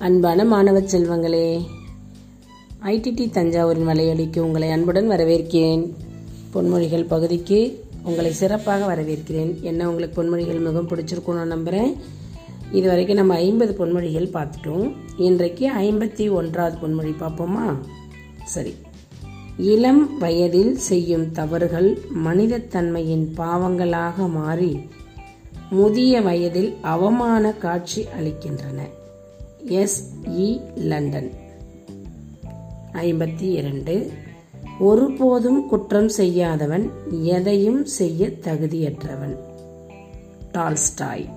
அன்பான மாணவ செல்வங்களே ஐடிடி தஞ்சாவூரின் மலையொலிக்கு உங்களை அன்புடன் வரவேற்கிறேன். பொன்மொழிகள் பகுதிக்கு உங்களை சிறப்பாக வரவேற்கிறேன். என்ன உங்களுக்கு பொன்மொழிகள் மிகவும் பிடிச்சிருக்கும் நான் நம்புகிறேன் இது வரைக்கும் நம்ம ஐம்பது பொன்மொழிகள் பார்த்துட்டோம். இன்றைக்கு ஐம்பத்தி ஒன்றாவது பொன்மொழி பார்ப்போமா? சரி. இளம் வயதில் செய்யும் தவறுகள் மனிதத்தன்மையின் பாவங்களாக மாறி முதிய வயதில் அவமான காட்சி அளிக்கின்றன. SE London. ஐம்பத்தி இரண்டு ஒருபோதும் குற்றம் செய்யாதவன் எதையும் செய்ய தகுதியற்றவன். டால்ஸ்டாய்.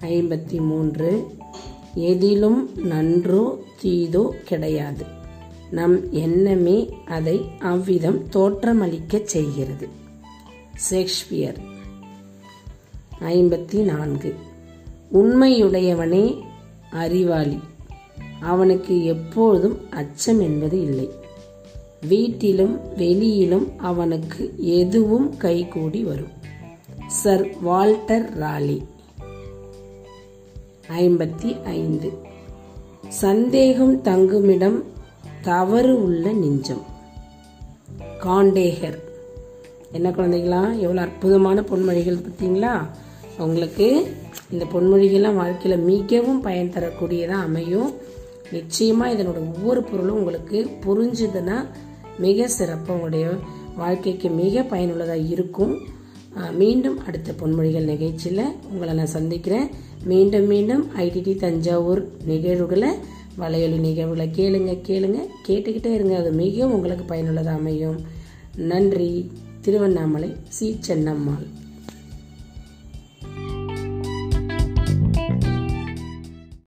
ஐம்பத்தி மூன்று எதிலும் நன்றோ தீதோ கிடையாது. நம் எண்ணமே அதை அவ்விதம் தோற்றமளிக்கச் செய்கிறது. ஷேக்ஸ்பியர். ஐம்பத்தி நான்கு உண்மையுடையவனே அறிவாளி. அவனுக்கு எப்பொழுதும் அச்சம் என்பது இல்லை. வீட்டிலும் வெளியிலும் அவனுக்கு எதுவும் கைகூடி வரும். Sir Walter Raleigh. ஐம்பத்தி ஐந்து. சந்தேகம் தங்குமிடம் தவறு உள்ள நெஞ்சம். காண்டேகர். என்ன குழந்தைங்களா எவ்வளோ அற்புதமான பொன்மொழிகள் பார்த்தீங்களா உங்களுக்கு இந்த பொன்மொழிகள்லாம் வாழ்க்கையில் மிகவும் பயன் தரக்கூடியதாக அமையும். நிச்சயமாக இதனோட ஒவ்வொரு பொருளும் உங்களுக்கு புரிஞ்சுதுன்னா மிக சிறப்பாக உங்களுடைய வாழ்க்கைக்கு மிக பயனுள்ளதாக இருக்கும். மீண்டும் அடுத்த பொன்மொழிகள் நிகழ்ச்சியில் உங்களை நான் சந்திக்கிறேன். மீண்டும் மீண்டும் ஐடிடி தஞ்சாவூர் நிகழ்வுகளை வலையொலி நிகழ்வுகளை கேளுங்க கேளுங்க. கேட்டுக்கிட்டே இருங்க. அது மிகவும் உங்களுக்கு பயனுள்ளதாக அமையும். நன்றி. திருவண்ணாமலை சி சென்னம்மாள்